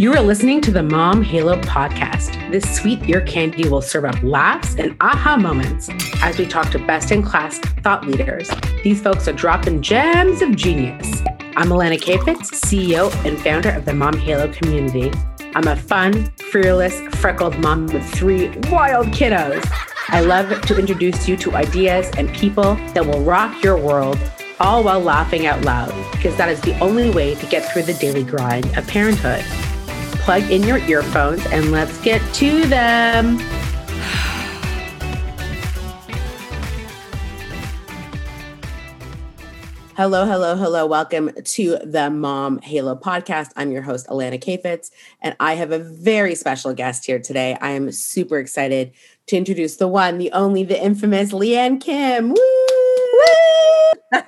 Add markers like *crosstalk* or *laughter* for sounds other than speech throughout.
You are listening to the Mom Halo podcast. This sweet ear candy will serve up laughs and aha moments as we talk to best in class thought leaders. These folks are dropping gems of genius. I'm Alana Kayfetz, CEO and founder of the Mom Halo community. I'm a fun, fearless, freckled mom with three wild kiddos. I love to introduce you to ideas and people that will rock your world, all while laughing out loud, because that is the only way to get through the daily grind of parenthood plug in your earphones and let's get to them. Hello, hello, hello. Welcome to the Mom Halo podcast. I'm your host, Alana Kayfetz, and I have a very special guest here today. I am super excited to introduce the one, the only, the infamous Lianne Kim. Woo! *laughs*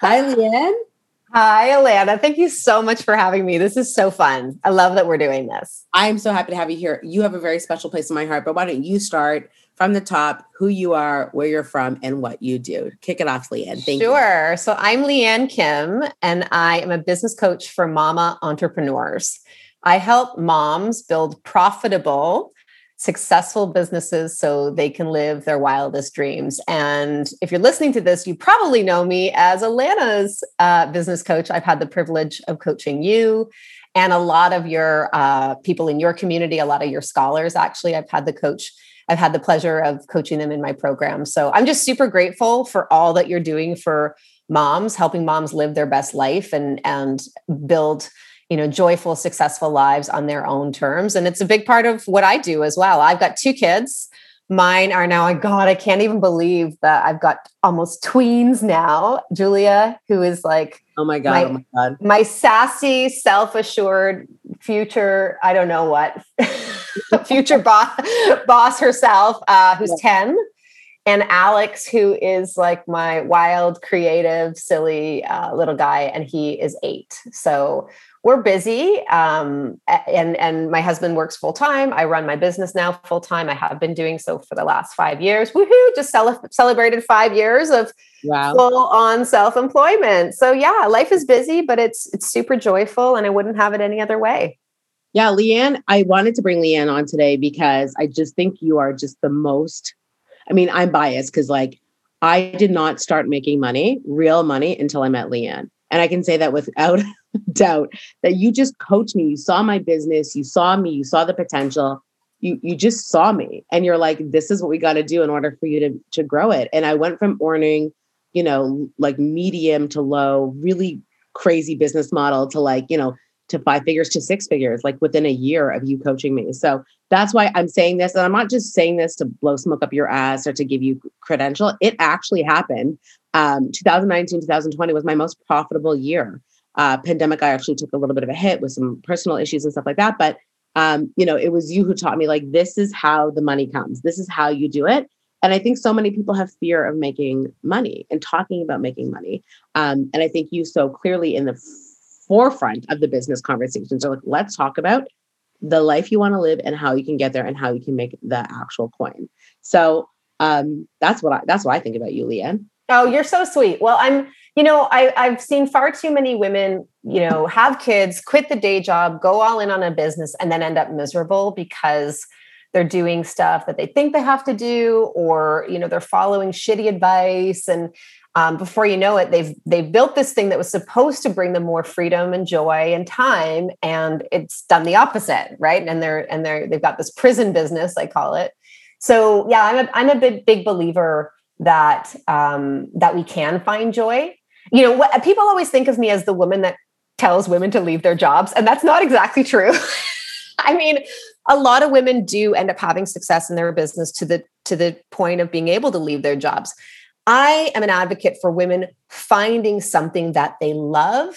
Hi, Lianne. Hi, Alana. Thank you so much for having me. This is so fun. I love that we're doing this. I'm so happy to have you here. You have a very special place in my heart, but why don't you start from the top, who you are, where you're from, and what you do? Kick it off, Lianne. Thank sure. you. Sure. So I'm Lianne Kim, and I am a business coach for mama entrepreneurs. I help moms build profitable, successful businesses so they can live their wildest dreams. And if you're listening to this, you probably know me as Alana's uh, business coach. I've had the privilege of coaching you and a lot of your uh, people in your community, a lot of your scholars. Actually, I've had the coach. I've had the pleasure of coaching them in my program. So I'm just super grateful for all that you're doing for moms, helping moms live their best life and and build you know joyful successful lives on their own terms. And it's a big part of what i do as well. I've got two kids. Mine are now god i can't even believe that i've got almost tweens now. Julia who is like oh my god my, oh my god. my sassy self-assured future i don't know what. *laughs* Future boss boss herself uh, who's yeah. 10 and Alex, who is like my wild, creative, silly uh, little guy, and he is eight. So we're busy um, and and my husband works full time i run my business now full time i have been doing so for the last five years. Woohoo! Just cel- celebrated five years of wow. full on self-employment. So yeah life is busy but it's it's super joyful and i wouldn't have it any other way. Yeah lianne i wanted to bring lianne on today because i just think you are just the most i mean i'm biased because like i did not start making money real money until i met lianne. And I can say that without *laughs* *laughs* doubt that you just coached me. You saw my business, you saw me, you saw the potential. You you just saw me and you're like, this is what we got to do in order for you to to grow it. And I went from earning, you know, like medium to low, really crazy business model to like, you know, to five figures to six figures, like within a year of you coaching me. So that's why I'm saying this. And I'm not just saying this to blow smoke up your ass or to give you credential. It actually happened. Um, 2019, 2020 was my most profitable year. Uh, pandemic, I actually took a little bit of a hit with some personal issues and stuff like that. But um, you know, it was you who taught me like this is how the money comes. This is how you do it. And I think so many people have fear of making money and talking about making money. Um, and I think you so clearly in the forefront of the business conversations are like, let's talk about the life you want to live and how you can get there and how you can make the actual coin. So um, that's what I that's what I think about you, Lianne. Oh, you're so sweet. Well, I'm, you know, I, I've seen far too many women, you know, have kids, quit the day job, go all in on a business, and then end up miserable because they're doing stuff that they think they have to do, or you know, they're following shitty advice, and um, before you know it, they've they've built this thing that was supposed to bring them more freedom and joy and time, and it's done the opposite, right? And they're and they're they've got this prison business, I call it. So yeah, I'm a I'm a big big believer that um, that we can find joy. You know, what people always think of me as the woman that tells women to leave their jobs, and that's not exactly true. *laughs* I mean, a lot of women do end up having success in their business to the to the point of being able to leave their jobs. I am an advocate for women finding something that they love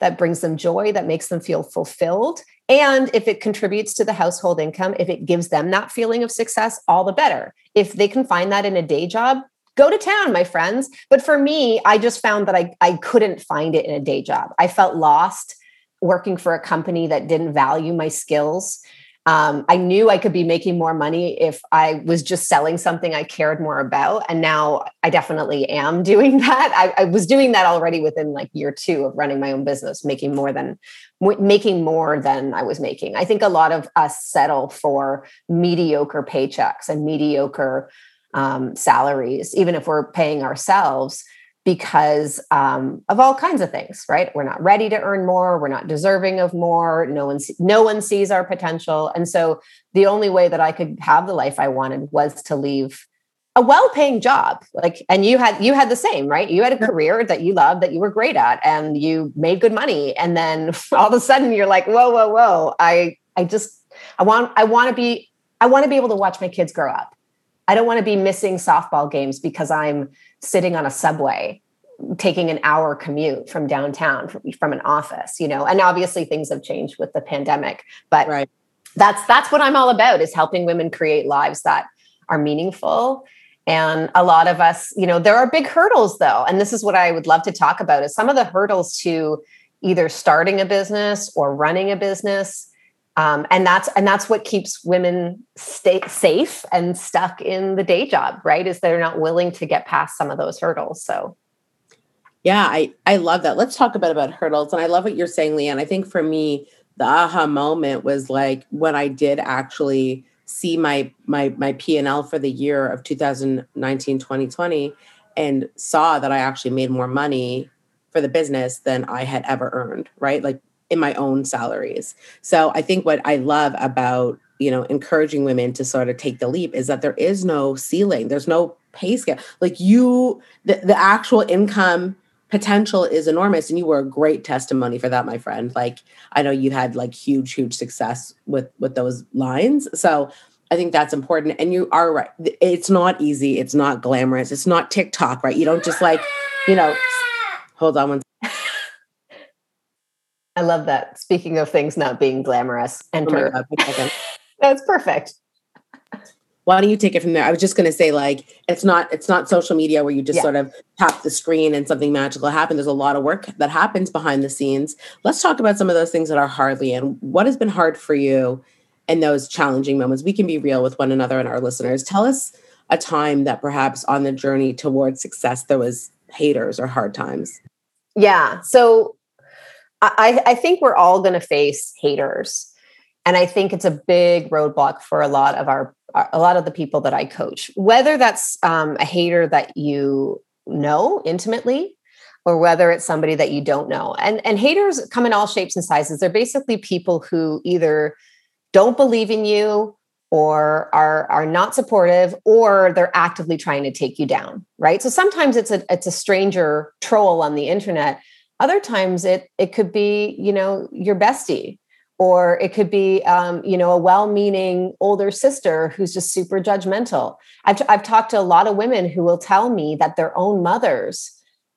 that brings them joy, that makes them feel fulfilled. And if it contributes to the household income, if it gives them that feeling of success, all the better. If they can find that in a day job, go to town, my friends. But for me, I just found that I, I couldn't find it in a day job. I felt lost working for a company that didn't value my skills. Um, I knew I could be making more money if I was just selling something I cared more about. And now I definitely am *laughs* doing that. I, I, was doing that already within like year two of running my own business, making more than making more than I was making. I think a lot of us settle for mediocre paychecks and mediocre um, salaries, even if we're paying ourselves because um, of all kinds of things right? We're not ready to earn more. We're not deserving of more. No one no one sees our potential. And so the only way that i could have the life i wanted was to leave a well-paying job. Like and you had you had the same right? You had a career that you loved that you were great at and you made good money. And then *laughs* all of a sudden you're like whoa whoa whoa. I i just i want i want to be i want to be able to watch my kids grow up i don't want to be missing softball games because i'm sitting on a subway taking an hour commute from downtown from, from an office you know? And obviously things have changed with the pandemic but right. that's that's what i'm all about is helping women create lives that are meaningful. And a lot of us you know there are big hurdles though and this is what i would love to talk about is some of the hurdles to either starting a business or running a business um, and that's and that's what keeps women stay safe and stuck in the day job right? Is they're not willing to get past some of those hurdles so. Yeah i i love that. Let's talk a bit about hurdles and i love what you're saying lianne. I think for me the aha moment was like when i did actually see my my my p&l for the year of 2019 2020 and saw that i actually made more money for the business than i had ever earned right? Like in my own salaries. So I think what I love about, you know, encouraging women to sort of take the leap is that there is no ceiling. There's no pay scale. Like you the, the actual income potential is enormous and you were a great testimony for that my friend like i know you had like huge huge success with with those lines so i think that's important and you are right it's not easy it's not glamorous it's not tiktok right you don't just like you know hold on one I love that. Speaking of things not being glamorous, oh enter. Oh *laughs* That's perfect. Why don't you take it from there? I was just going to say, like, it's not it's not social media where you just yeah. sort of tap the screen and something magical happens. There's a lot of work that happens behind the scenes. Let's talk about some of those things that are hardly and what has been hard for you in those challenging moments. We can be real with one another and our listeners. Tell us a time that perhaps on the journey towards success there was haters or hard times. Yeah. So I, I think we're all going to face haters. And I think it's a big roadblock for a lot of our, a lot of the people that I coach, whether that's um, a hater that you know intimately or whether it's somebody that you don't know. And, and haters come in all shapes and sizes. They're basically people who either don't believe in you or are are not supportive or they're actively trying to take you down right so sometimes it's a it's a stranger troll on the internet other times it it could be you know your bestie or it could be um, you know a well-meaning older sister who's just super judgmental. I've, I've talked to a lot of women who will tell me that their own mothers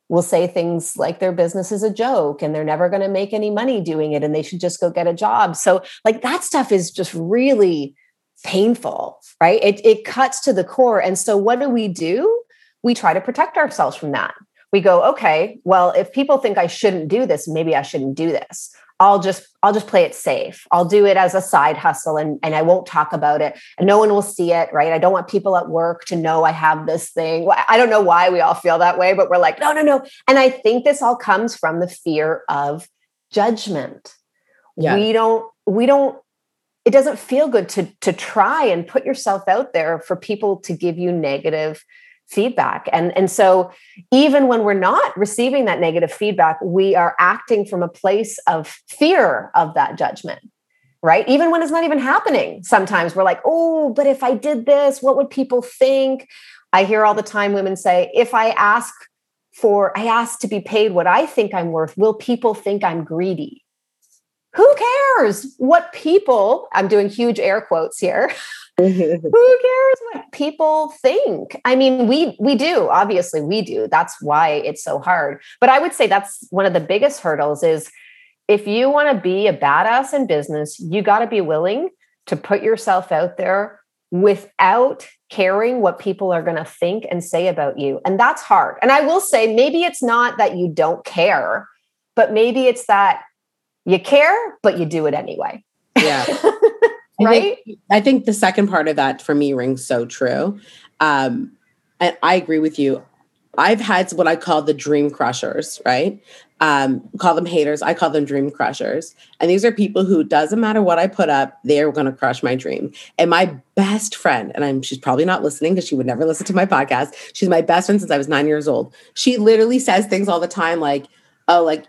will say things like their business is a joke and they're never going to make any money doing it and they should just go get a job. So like that stuff is just really painful right? It, it cuts to the core. And so what do we do? We try to protect ourselves from that we go okay well if people think i shouldn't do this maybe i shouldn't do this. I'll just i'll just play it safe. I'll do it as a side hustle and, and i won't talk about it. And no one will see it right? I don't want people at work to know i have this thing. I don't know why we all feel that way but we're like no no no. And i think this all comes from the fear of judgment. Yeah. we don't we don't it doesn't feel good to to try and put yourself out there for people to give you negative feedback. And and so even when we're not receiving that negative feedback we are acting from a place of fear of that judgment right? Even when it's not even happening sometimes we're like oh but if i did this what would people think? I hear all the time women say if i ask for i ask to be paid what i think i'm worth will people think i'm greedy? Who cares what people i'm doing huge air quotes here *laughs* *laughs* who cares what people think? I mean we we do obviously we do. That's why it's so hard. But i would say that's one of the biggest hurdles is if you want to be a badass in business you got to be willing to put yourself out there without caring what people are going to think and say about you. And that's hard. And i will say maybe it's not that you don't care but maybe it's that you care but you do it anyway. Yeah *laughs* right? I think, I think the second part of that for me rings so true. Um, and I agree with you. I've had what I call the dream crushers, right? Um, call them haters. I call them dream crushers. And these are people who doesn't matter what I put up, they're going to crush my dream. And my best friend, and I'm she's probably not listening because she would never listen to my podcast. She's my best friend since I was nine years old. She literally says things all the time like, "Oh, like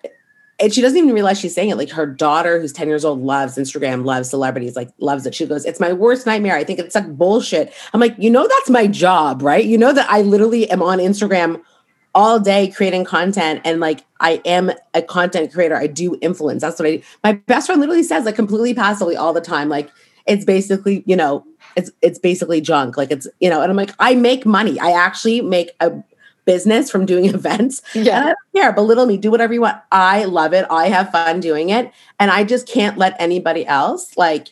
and she doesn't even realize she's saying it. Like her daughter, who's 10 years old, loves Instagram, loves celebrities, like loves it. She goes, It's my worst nightmare. I think it's like bullshit. I'm like, you know, that's my job, right? You know that I literally am on Instagram all day creating content and like I am a content creator. I do influence. That's what I do. My best friend literally says like completely passively all the time. Like it's basically, you know, it's it's basically junk. Like it's, you know, and I'm like, I make money. I actually make a business from doing *laughs* events. Yeah. And I don't care. Belittle me. Do whatever you want. I love it. I have fun doing it. And I just can't let anybody else like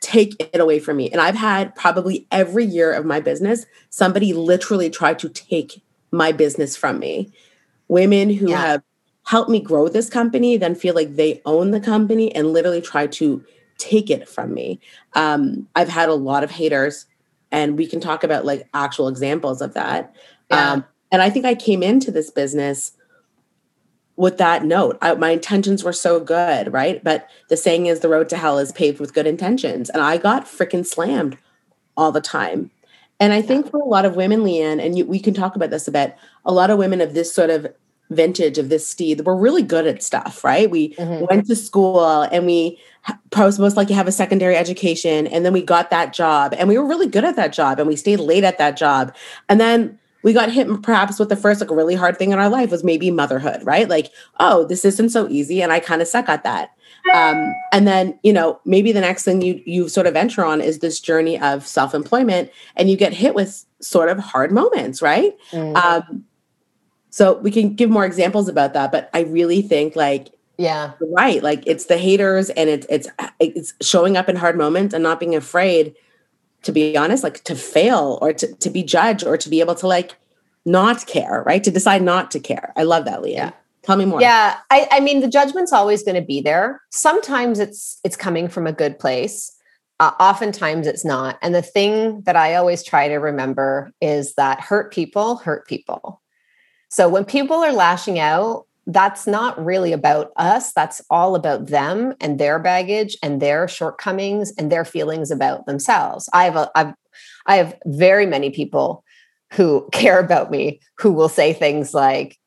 take it away from me. And I've had probably every year of my business, somebody literally tried to take my business from me. Women who yeah. have helped me grow this company then feel like they own the company and literally try to take it from me. Um, I've had a lot of haters, and we can talk about like actual examples of that. Yeah. Um, and I think I came into this business with that note. I, my intentions were so good, right? But the saying is the road to hell is paved with good intentions. And I got freaking slammed all the time. And I think for a lot of women, Lianne, and you, we can talk about this a bit, a lot of women of this sort of vintage of this steed, we're really good at stuff, right? We mm-hmm. went to school and we most likely have a secondary education and then we got that job and we were really good at that job and we stayed late at that job. And then we got hit perhaps with the first like really hard thing in our life was maybe motherhood, right? Like, oh, this isn't so easy, and I kind of suck at that. Um, and then you know maybe the next thing you you sort of venture on is this journey of self employment, and you get hit with sort of hard moments, right? Mm. Um, so we can give more examples about that, but I really think like yeah right like it's the haters and it's it's it's showing up in hard moments and not being afraid to be honest, like to fail or to, to be judged or to be able to like not care, right? To decide not to care. I love that, Leah. Yeah. Tell me more. Yeah. I, I mean, the judgment's always going to be there. Sometimes it's it's coming from a good place. Uh, oftentimes it's not. And the thing that I always try to remember is that hurt people hurt people. So when people are lashing out, that's not really about us. That's all about them and their baggage and their shortcomings and their feelings about themselves. I have a, I've, I have very many people who *laughs* care about me who will say things like,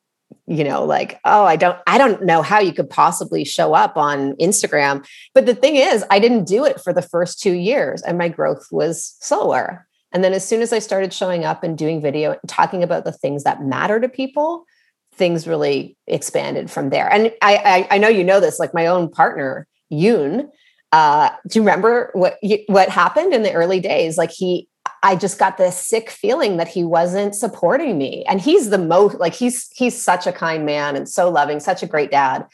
you know, like, oh, I don't, I don't know how you could possibly show up on Instagram. But the thing is, I didn't do it for the first two years and my growth was slower. And then as soon as I started showing up and doing video talking about the things that matter to people, things really expanded from there. And I, I, I know you know this, like my own partner, Yoon. Uh, do you remember what what happened in the early days? Like he, I just got this sick feeling that he wasn't supporting me. And he's the most like he's he's such a kind man and so loving, such a great dad.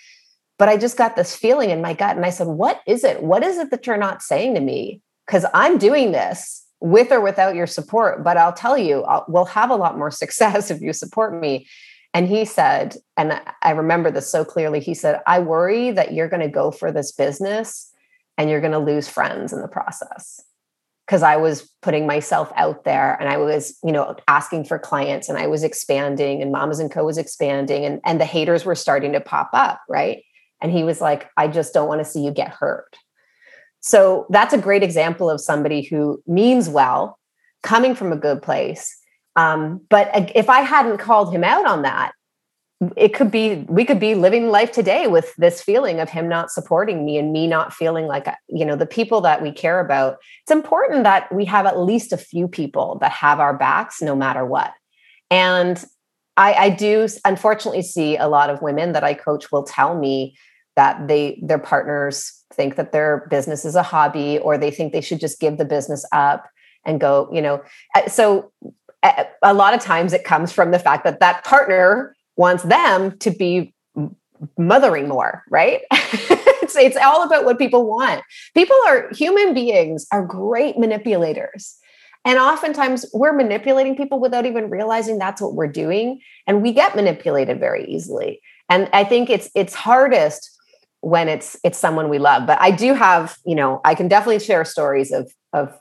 But I just got this feeling in my gut, and I said, "What is it? What is it that you're not saying to me? Because I'm doing this." with or without your support but i'll tell you I'll, we'll have a lot more *laughs* success if you support me and he said, and I remember this so clearly, he said, I worry that you're going to go for this business and you're going to lose friends in the process. Because I was putting myself out there and I was, you know, asking for clients and I was expanding and Mamas and Co was expanding and, and the haters were starting to pop up. Right. And he was like, I just don't want to see you get hurt. So that's a great example of somebody who means well, coming from a good place, um, but if I hadn't called him out on that, it could be we could be living life today with this feeling of him not supporting me and me not feeling like you know the people that we care about. It's important that we have at least a few people that have our backs no matter what. And I, I do unfortunately see a lot of women that i coach will tell me that they their partners think that their business is a hobby or they think they should just give the business up and go you know. So a lot of times it comes from the fact that that partner wants them to be mothering more, right? *laughs* it's, it's all about what people want. People are human beings are great manipulators. And oftentimes we're manipulating people without even realizing that's what we're doing. And we get manipulated very easily. And I think it's it's hardest when it's it's someone we love. But I do have, you know, I can definitely share stories of of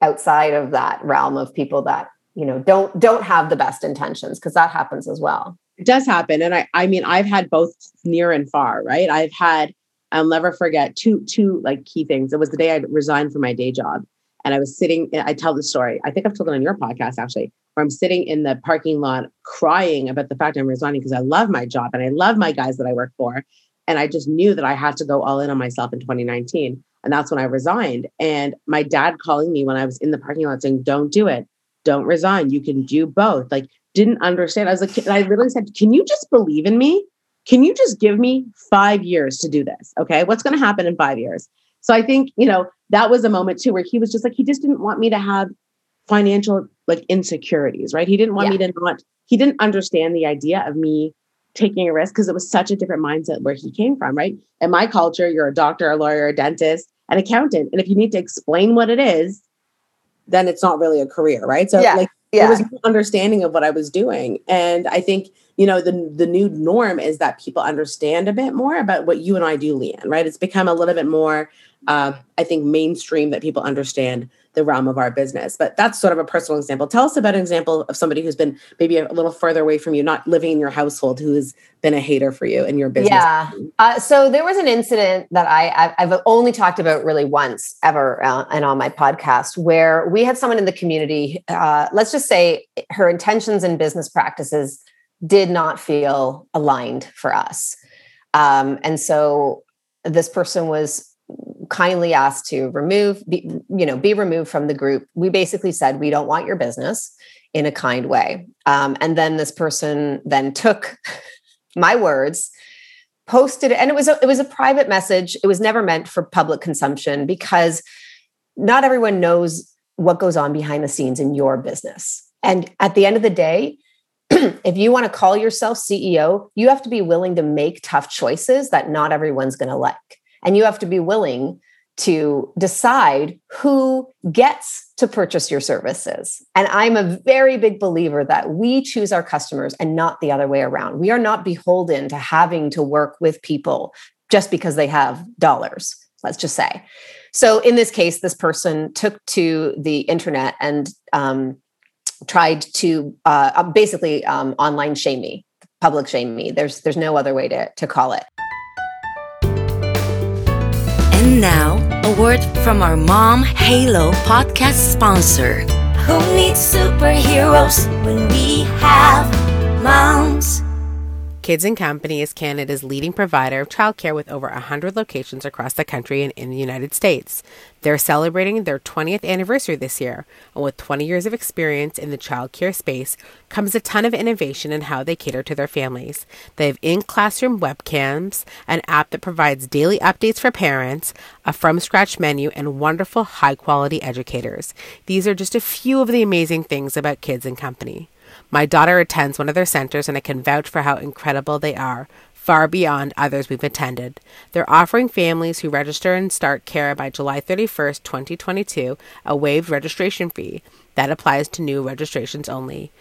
outside of that realm of people that you know don't don't have the best intentions because that happens as well. It does happen and i i mean i've had both near and far right? I've had i'll never forget two two like key things. It was the day i resigned from my day job and i was sitting i tell the story i think i've told it on your podcast actually where i'm sitting in the parking lot crying about the fact i'm resigning because i love my job and i love my guys that i work for and i just knew that i had to go all in on myself in 2019 and that's when i resigned and my dad calling me when i was in the parking lot saying don't do it don't resign. You can do both. Like, didn't understand. I was like, I literally said, Can you just believe in me? Can you just give me five years to do this? Okay. What's going to happen in five years? So I think, you know, that was a moment too where he was just like, he just didn't want me to have financial like insecurities, right? He didn't want yeah. me to not, he didn't understand the idea of me taking a risk because it was such a different mindset where he came from, right? In my culture, you're a doctor, a lawyer, a dentist, an accountant. And if you need to explain what it is, then it's not really a career, right? So yeah. like yeah. there was no understanding of what I was doing. And I think, you know, the the new norm is that people understand a bit more about what you and I do, Lianne, right? It's become a little bit more um, I think mainstream that people understand the realm of our business. But that's sort of a personal example. Tell us about an example of somebody who's been maybe a little further away from you, not living in your household, who has been a hater for you in your business. Yeah. Uh, so there was an incident that I I've only talked about really once ever, uh, and on my podcast, where we had someone in the community. Uh, let's just say her intentions and business practices did not feel aligned for us, um, and so this person was kindly asked to remove be, you know be removed from the group. We basically said we don't want your business in a kind way. Um, and then this person then took *laughs* my words posted and it was a, it was a private message. It was never meant for public consumption because not everyone knows what goes on behind the scenes in your business. And at the end of the day *clears throat* if you want to call yourself CEO, you have to be willing to make tough choices that not everyone's going to like. And you have to be willing to decide who gets to purchase your services. And I'm a very big believer that we choose our customers and not the other way around. We are not beholden to having to work with people just because they have dollars, let's just say. So in this case, this person took to the internet and um, tried to uh, basically um, online shame me, public shame me. There's there's no other way to, to call it. And now, a word from our Mom Halo podcast sponsor. Who needs superheroes when we have moms? Kids Company is Canada's leading provider of childcare with over 100 locations across the country and in the United States. They're celebrating their 20th anniversary this year, and with 20 years of experience in the childcare space comes a ton of innovation in how they cater to their families. They have in classroom webcams, an app that provides daily updates for parents, a from scratch menu, and wonderful high quality educators. These are just a few of the amazing things about Kids Company. My daughter attends one of their centers, and I can vouch for how incredible they are, far beyond others we've attended. They're offering families who register and start care by July 31st, 2022, a waived registration fee. That applies to new registrations only.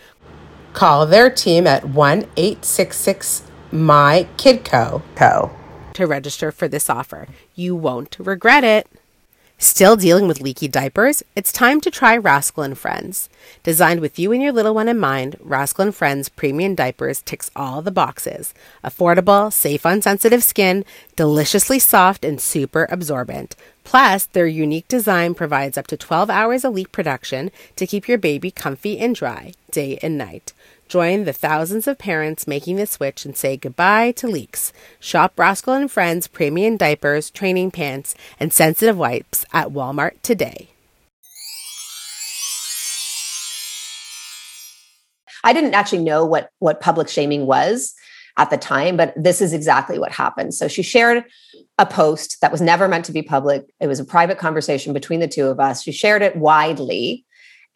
Call their team at 1 866 My Kidco Co. to register for this offer. You won't regret it. Still dealing with leaky diapers? It's time to try Rascal and Friends. Designed with you and your little one in mind, Rascal and Friends premium diapers ticks all the boxes. Affordable, safe on sensitive skin, deliciously soft and super absorbent. Plus, their unique design provides up to 12 hours of leak production to keep your baby comfy and dry, day and night. Join the thousands of parents making the switch and say goodbye to leaks. Shop Rascal and Friends premium diapers, training pants, and sensitive wipes at Walmart today. I didn't actually know what what public shaming was at the time, but this is exactly what happened. So she shared a post that was never meant to be public. It was a private conversation between the two of us. She shared it widely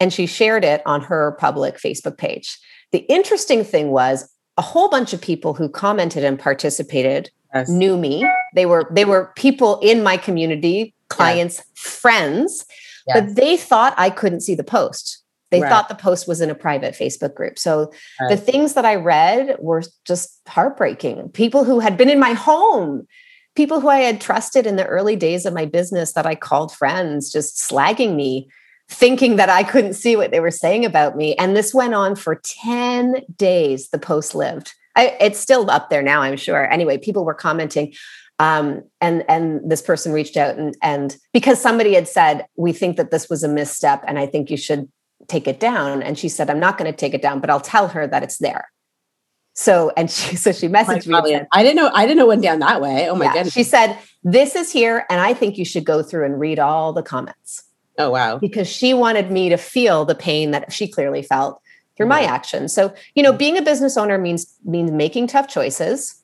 and she shared it on her public Facebook page. The interesting thing was a whole bunch of people who commented and participated yes. knew me. They were they were people in my community, clients, yes. friends, yes. but they thought I couldn't see the post. They right. thought the post was in a private Facebook group. So right. the things that I read were just heartbreaking. People who had been in my home people who I had trusted in the early days of my business that I called friends just slagging me, thinking that I couldn't see what they were saying about me. And this went on for 10 days, the post lived. I, it's still up there now, I'm sure. Anyway, people were commenting. Um, and and this person reached out and and because somebody had said we think that this was a misstep and I think you should take it down and she said I'm not going to take it down but I'll tell her that it's there so and she so she messaged me. Said, I didn't know I didn't know it went down that way. Oh my yeah, goodness. She said, This is here, and I think you should go through and read all the comments. Oh wow. Because she wanted me to feel the pain that she clearly felt through my actions. So, you know, being a business owner means means making tough choices,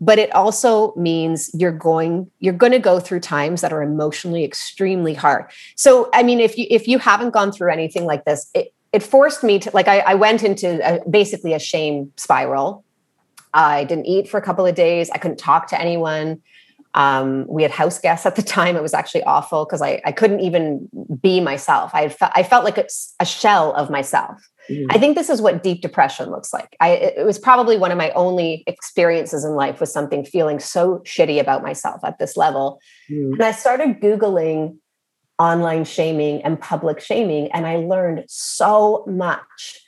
but it also means you're going you're going to go through times that are emotionally extremely hard. So, I mean, if you if you haven't gone through anything like this, it, it forced me to like I, I went into a, basically a shame spiral. I didn't eat for a couple of days. I couldn't talk to anyone. Um, we had house guests at the time. It was actually awful because I, I couldn't even be myself. I, fe- I felt like it's a shell of myself. Mm. I think this is what deep depression looks like. I, it was probably one of my only experiences in life with something feeling so shitty about myself at this level. Mm. And I started Googling online shaming and public shaming. And I learned so much.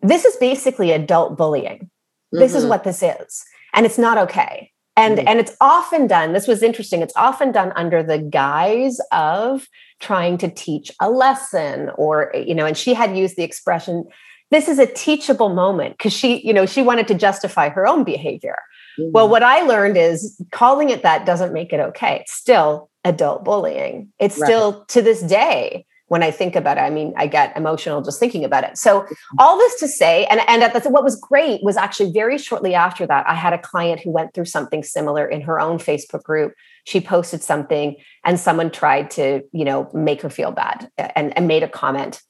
This is basically adult bullying. Mm-hmm. This is mm-hmm. what this is. And it's not okay. And, mm-hmm. and it's often done, this was interesting, it's often done under the guise of trying to teach a lesson or, you know, and she had used the expression, this is a teachable moment because she, you know, she wanted to justify her own behavior. Mm-hmm. Well, what I learned is calling it that doesn't make it okay. It's still adult bullying. It's right. still to this day when I think about it, I mean, I get emotional just thinking about it. So mm-hmm. all this to say, and and that's what was great was actually very shortly after that, I had a client who went through something similar in her own Facebook group. She posted something, and someone tried to, you know, make her feel bad and, and made a comment.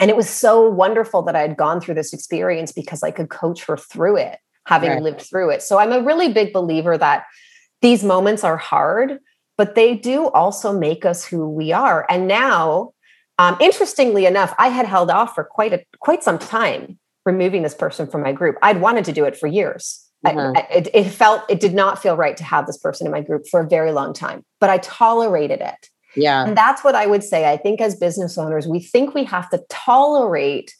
And it was so wonderful that I had gone through this experience because I could coach her through it, having right. lived through it. So I'm a really big believer that these moments are hard, but they do also make us who we are. And now, um, interestingly enough, I had held off for quite a quite some time removing this person from my group. I'd wanted to do it for years. Mm-hmm. I, it, it felt it did not feel right to have this person in my group for a very long time, but I tolerated it. Yeah. And that's what I would say. I think as business owners, we think we have to tolerate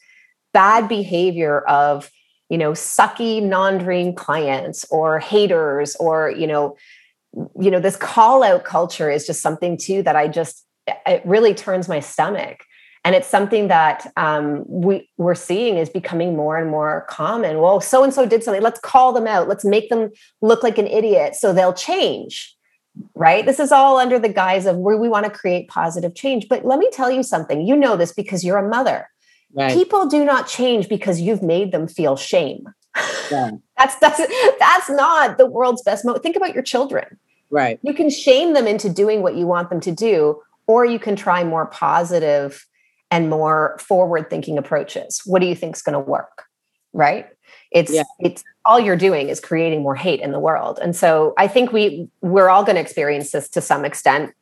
bad behavior of, you know, sucky non-dream clients or haters or, you know, you know this call out culture is just something too that i just it really turns my stomach. And it's something that um, we we're seeing is becoming more and more common. Well so and so did something. Let's call them out. Let's make them look like an idiot so they'll change right? This is all under the guise of where we want to create positive change. But let me tell you something. You know this because you're a mother. Right. people do not change because you've made them feel shame. Yeah. *laughs* that's that's that's not the world's best mode think about your children. Right. You can shame them into doing what you want them to do, or you can try more positive and more forward thinking approaches. What do you think is going to work? Right? It's yeah. it's all you're doing is creating more hate in the world. And so I think we we're all going to experience this to some extent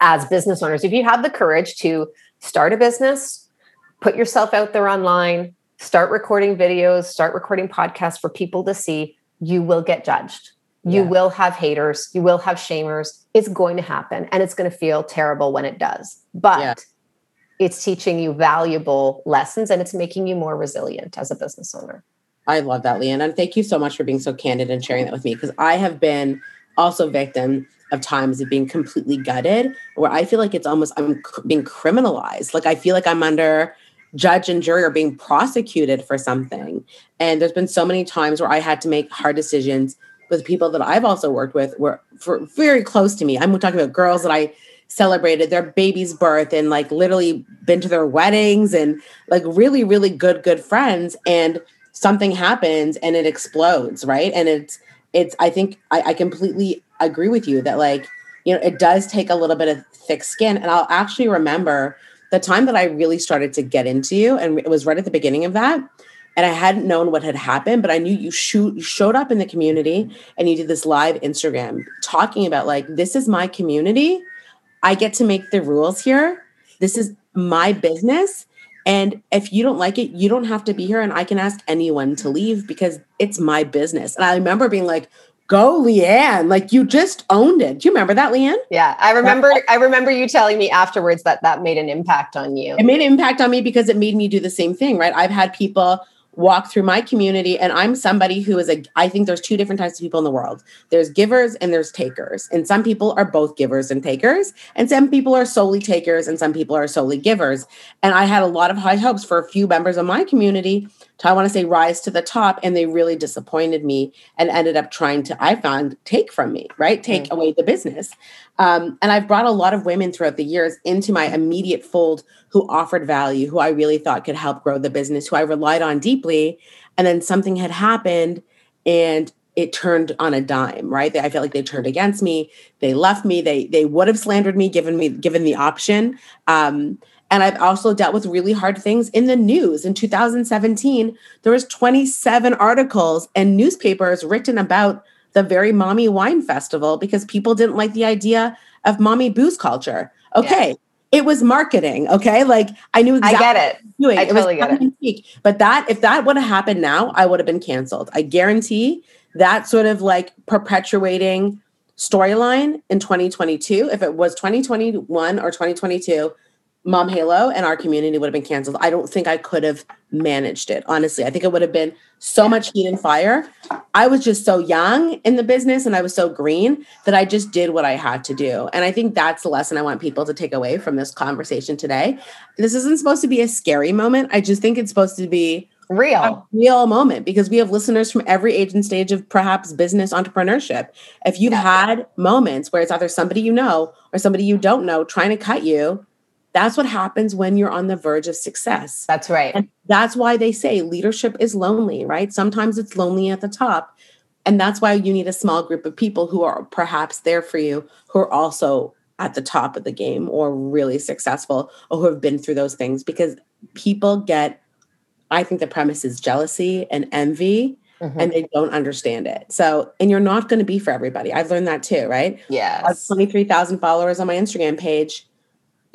as business owners. If you have the courage to start a business, put yourself out there online, start recording videos, start recording podcasts for people to see, you will get judged you yeah. will have haters, you will have shamers. It's going to happen and it's going to feel terrible when it does. But yeah. it's teaching you valuable lessons and it's making you more resilient as a business owner. I love that, Lianne. And thank you so much for being so candid and sharing that with me because I have been also victim of times of being completely gutted where I feel like it's almost I'm being criminalized. Like I feel like I'm under judge and jury or being prosecuted for something. And there's been so many times where I had to make hard decisions with people that I've also worked with were for very close to me. I'm talking about girls that I celebrated their baby's birth and like literally been to their weddings and like really, really good, good friends. And something happens and it explodes, right? And it's it's I think I, I completely agree with you that like, you know, it does take a little bit of thick skin. And I'll actually remember the time that I really started to get into you, and it was right at the beginning of that and I hadn't known what had happened, but I knew you shoot you showed up in the community and you did this live Instagram talking about like this is my community. I get to make the rules here. This is my business. And if you don't like it, you don't have to be here. And I can ask anyone to leave because it's my business. And I remember being like, go lianne like you just owned it do you remember that lianne yeah i remember i remember you telling me afterwards that that made an impact on you it made an impact on me because it made me do the same thing right i've had people walk through my community and i'm somebody who is a i think there's two different types of people in the world. There's givers and there's takers. And some people are both givers and takers and some people are solely takers and some people are solely givers. And i had a lot of high hopes for a few members of my community i want to say rise to the top and they really disappointed me and ended up trying to i found take from me right take mm-hmm. away the business um, and I've brought a lot of women throughout the years into my immediate fold who offered value, who I really thought could help grow the business, who I relied on deeply. And then something had happened and it turned on a dime, right? I felt like they turned against me. They left me. They they would have slandered me given me given the option. Um, and I've also dealt with really hard things in the news. In 2017, there was 27 articles and newspapers written about the very mommy wine festival because people didn't like the idea of mommy booze culture. Okay. Yeah. It was marketing. Okay. Like I knew exactly I get it. Doing. I it totally get it. But that, if that would have happened now, I would have been canceled. I guarantee that sort of like perpetuating storyline in 2022, if it was 2021 or 2022, Mom Halo and our community would have been canceled. I don't think I could have managed it. Honestly, I think it would have been so much heat and fire. I was just so young in the business and I was so green that I just did what I had to do. And I think that's the lesson I want people to take away from this conversation today. This isn't supposed to be a scary moment. I just think it's supposed to be real real moment because we have listeners from every age and stage of perhaps business entrepreneurship if you've yeah. had moments where it's either somebody you know or somebody you don't know trying to cut you that's what happens when you're on the verge of success. That's right. And that's why they say leadership is lonely, right? Sometimes it's lonely at the top. And that's why you need a small group of people who are perhaps there for you, who are also at the top of the game or really successful or who have been through those things because people get, I think the premise is jealousy and envy. Mm-hmm. and they don't understand it. So, and you're not going to be for everybody. I've learned that too, right? Yeah. I have 23,000 followers on my Instagram page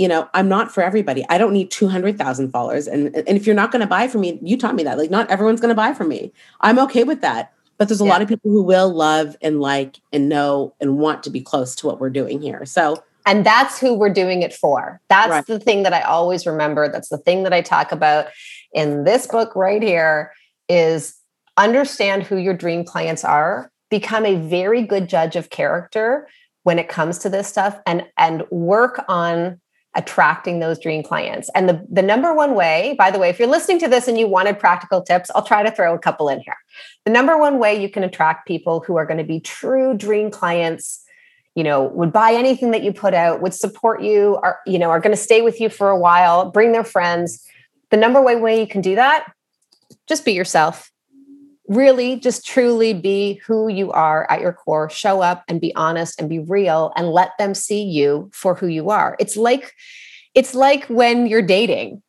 you know, I'm not for everybody. I don't need 200,000 followers. And, and if you're not going to buy from me, you taught me that. Like, not everyone's going to buy from me. I'm okay with that. But there's a yeah. lot of people who will love and like and know and want to be close to what we're doing here. So, and that's who we're doing it for. That's right. the thing that I always remember. That's the thing that I talk about in this book right here is understand who your dream clients are, become a very good judge of character when it comes to this stuff and and work on attracting those dream clients. And the, the number one way, by the way, if you're listening to this and you wanted practical tips, I'll try to throw a couple in here. The number one way you can attract people who are going to be true dream clients, you know, would buy anything that you put out, would support you, are, you know, are going to stay with you for a while, bring their friends. The number one way you can do that, just be yourself really just truly be who you are at your core, show up and be honest and be real and let them see you for who you are. It's like it's like when you're dating.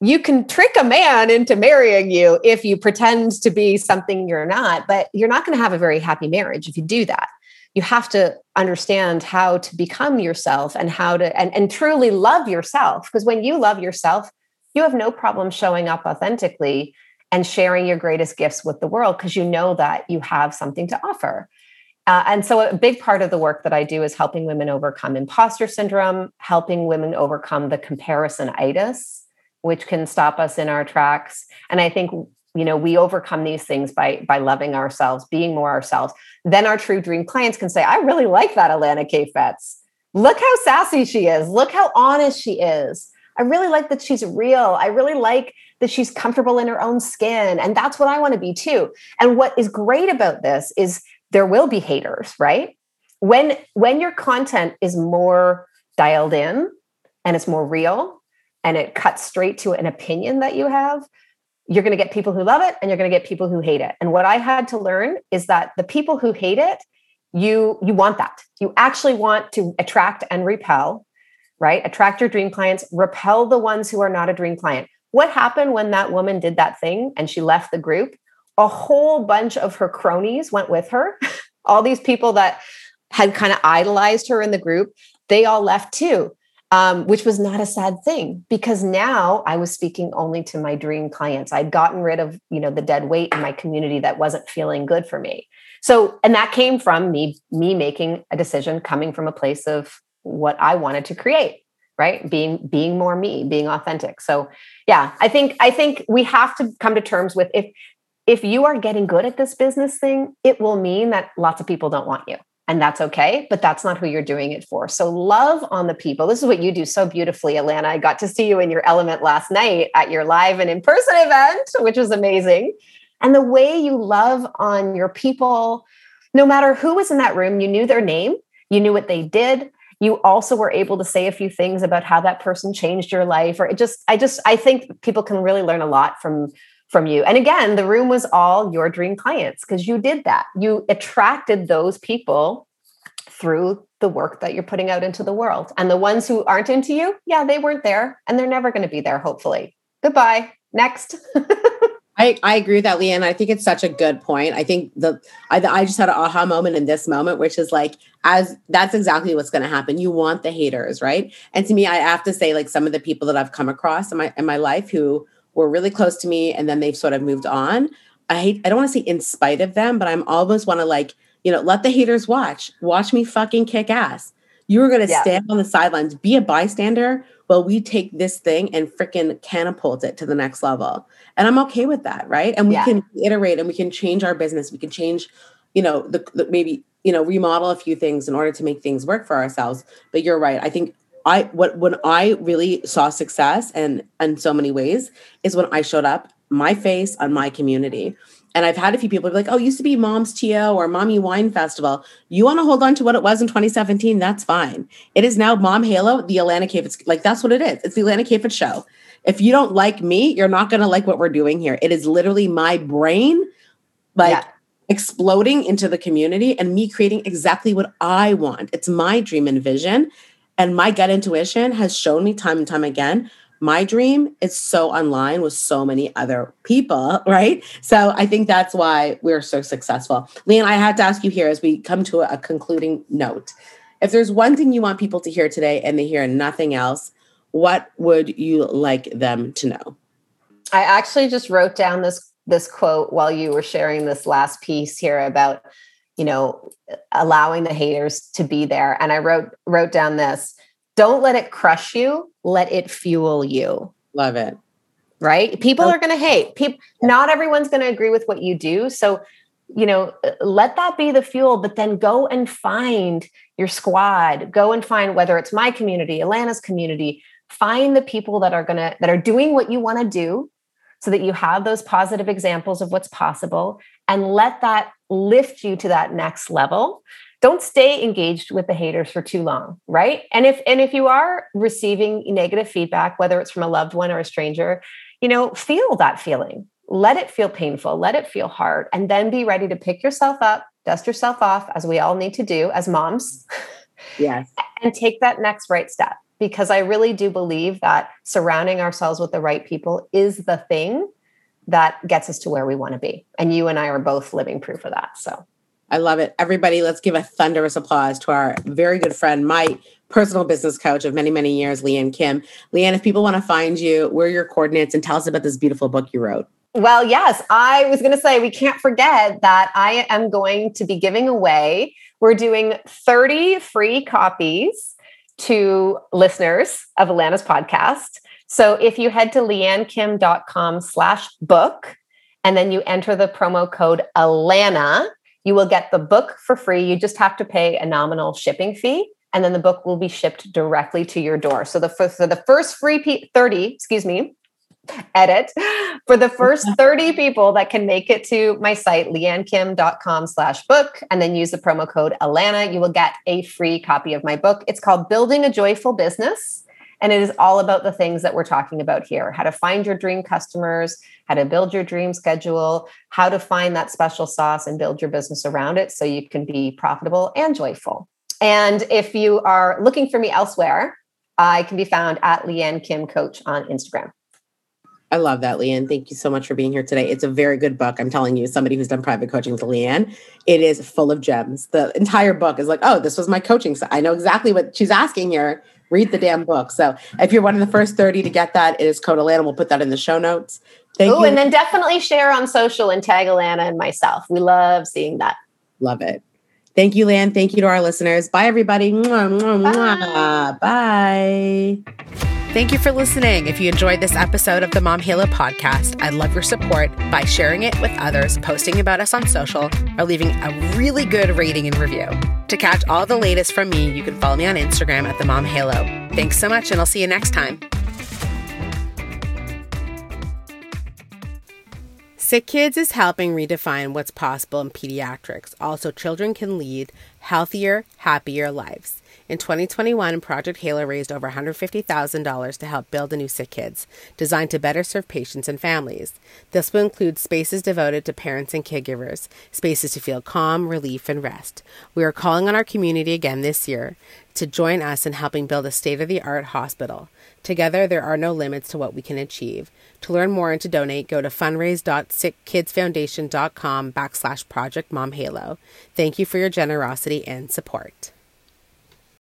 You can trick a man into marrying you if you pretend to be something you're not, but you're not going to have a very happy marriage if you do that. You have to understand how to become yourself and how to and, and truly love yourself. Because when you love yourself, you have no problem showing up authentically and sharing your greatest gifts with the world because you know that you have something to offer. Uh, and so, a big part of the work that I do is helping women overcome imposter syndrome, helping women overcome the comparisonitis, which can stop us in our tracks. And I think you know we overcome these things by by loving ourselves, being more ourselves. Then our true dream clients can say, "I really like that Alana Kayfetz. Look how sassy she is. Look how honest she is. I really like that she's real. I really like that she's comfortable in her own skin. And that's what I want to be too. And what is great about this is there will be haters, right? When when your content is more dialed in and it's more real and it cuts straight to an opinion that you have, you're going to get people who love it and you're going to get people who hate it. And what I had to learn is that the people who hate it, you you want that. You actually want to attract and repel, right? Attract your dream clients, repel the ones who are not a dream client. What happened when that woman did that thing and she left the group? A whole bunch of her cronies went with her. *laughs* all these people that had kind of idolized her in the group, they all left too. Um, which was not a sad thing because now I was speaking only to my dream clients. I'd gotten rid of, you know, the dead weight in my community that wasn't feeling good for me. So, and that came from me, me making a decision coming from a place of what I wanted to create, right? Being, being more me, being authentic. So yeah, I think, I think we have to come to terms with if, if you are getting good at this business thing, it will mean that lots of people don't want you and that's okay but that's not who you're doing it for so love on the people this is what you do so beautifully alana i got to see you in your element last night at your live and in-person event which was amazing and the way you love on your people no matter who was in that room you knew their name you knew what they did you also were able to say a few things about how that person changed your life or it just i just i think people can really learn a lot from from you. And again, the room was all your dream clients because you did that. You attracted those people through the work that you're putting out into the world. And the ones who aren't into you, yeah, they weren't there and they're never going to be there, hopefully. Goodbye. Next. *laughs* I, I agree with that, Lianne. I think it's such a good point. I think the I, I just had an aha moment in this moment, which is like as that's exactly what's going to happen. You want the haters, right? And to me, I have to say, like some of the people that I've come across in my in my life who were really close to me and then they've sort of moved on. I hate, I don't want to say in spite of them, but I'm almost want to like, you know, let the haters watch, watch me fucking kick ass. You are going to yeah. stand on the sidelines, be a bystander while we take this thing and freaking catapult it to the next level. And I'm okay with that. Right. And we yeah. can iterate and we can change our business. We can change, you know, the, the maybe, you know, remodel a few things in order to make things work for ourselves. But you're right. I think I what when I really saw success and in so many ways is when I showed up my face on my community. And I've had a few people be like, oh, it used to be Mom's TO or Mommy Wine Festival. You want to hold on to what it was in 2017? That's fine. It is now Mom Halo, the Alana Kayfetz. Like, that's what it is. It's the Alana Kayfetz show. If you don't like me, you're not going to like what we're doing here. It is literally my brain, like, yeah. exploding into the community and me creating exactly what I want. It's my dream and vision. And my gut intuition has shown me time and time again my dream is so online with so many other people, *laughs* right? So I think that's why we're so successful. Lianne, I had to ask you here as we come to a, a concluding note. If there's one thing you want people to hear today and they hear nothing else, what would you like them to know? I actually just wrote down this this quote while you were sharing this last piece here about you know allowing the haters to be there and i wrote wrote down this don't let it crush you let it fuel you. Love it. Right? People are going to hate people not everyone's going to agree with what you do. So you know uh, let that be the fuel but then go and find your squad. Go and find whether it's my community alana's community find the people that are going to that are doing what you want to do so that you have those positive examples of what's possible and let that lift you to that next level don't stay engaged with the haters for too long right? And if and if you are receiving negative feedback whether it's from a loved one or a stranger you know feel that feeling. Let it feel painful. Let it feel hard. And then be ready to pick yourself up dust yourself off as we all need to do as moms yes. *laughs* and take that next right step. Because i really do believe that surrounding ourselves with the right people is the thing that gets us to where we want to be. And you and I are both living proof of that. So I love it. Everybody, let's give a thunderous applause to our very good friend, my personal business coach of many, many years, Lianne Kim. Lianne, if people want to find you, where are your coordinates and tell us about this beautiful book you wrote? Well, yes, I was going to say we can't forget that I am going to be giving away, we're doing 30 free copies to listeners of Alana's podcast. So if you head to liannekim.com slash book and then you enter the promo code Alana, you will get the book for free. You just have to pay a nominal shipping fee and then the book will be shipped directly to your door. So the for, the first free 30, excuse me, edit for the first 30 people that can make it to my site liannekim.com slash book and then use the promo code alana you will get a free copy of my book it's called building a joyful business and it is all about the things that we're talking about here how to find your dream customers, how to build your dream schedule, how to find that special sauce and build your business around it so you can be profitable and joyful. And if you are looking for me elsewhere, I can be found at Lianne Kim Coach on Instagram. I love that, Lianne. Thank you so much for being here today. It's a very good book. I'm telling you, somebody who's done private coaching with Lianne, it is full of gems. The entire book is like, oh, this was my coaching. So I know exactly what she's asking here read the damn book. So if you're one of the first 30 to get that, it is code Alana. We'll put that in the show notes. Thank oh, and then definitely share on social and tag Alana and myself. We love seeing that. Love it. Thank you, Lan. Thank you to our listeners. Bye, everybody. Mwah. Bye. Thank you for listening. If you enjoyed this episode of the Mom Halo podcast, I'd love your support by sharing it with others, posting about us on social, or leaving a really good rating and review. To catch all the latest from me, you can follow me on Instagram at the Mom Halo. Thanks so much, and I'll see you next time. Sick Kids is helping redefine what's possible in pediatrics. Also, children can lead healthier, happier lives. In 2021, Project Halo raised over $150,000 to help build a new Sick Kids, designed to better serve patients and families. This will include spaces devoted to parents and caregivers, spaces to feel calm, relief, and rest. We are calling on our community again this year to join us in helping build a state of the art hospital. Together, there are no limits to what we can achieve. To learn more and to donate, go to fundraise.sickkidsfoundation.com backslash project mom halo. Thank you for your generosity and support.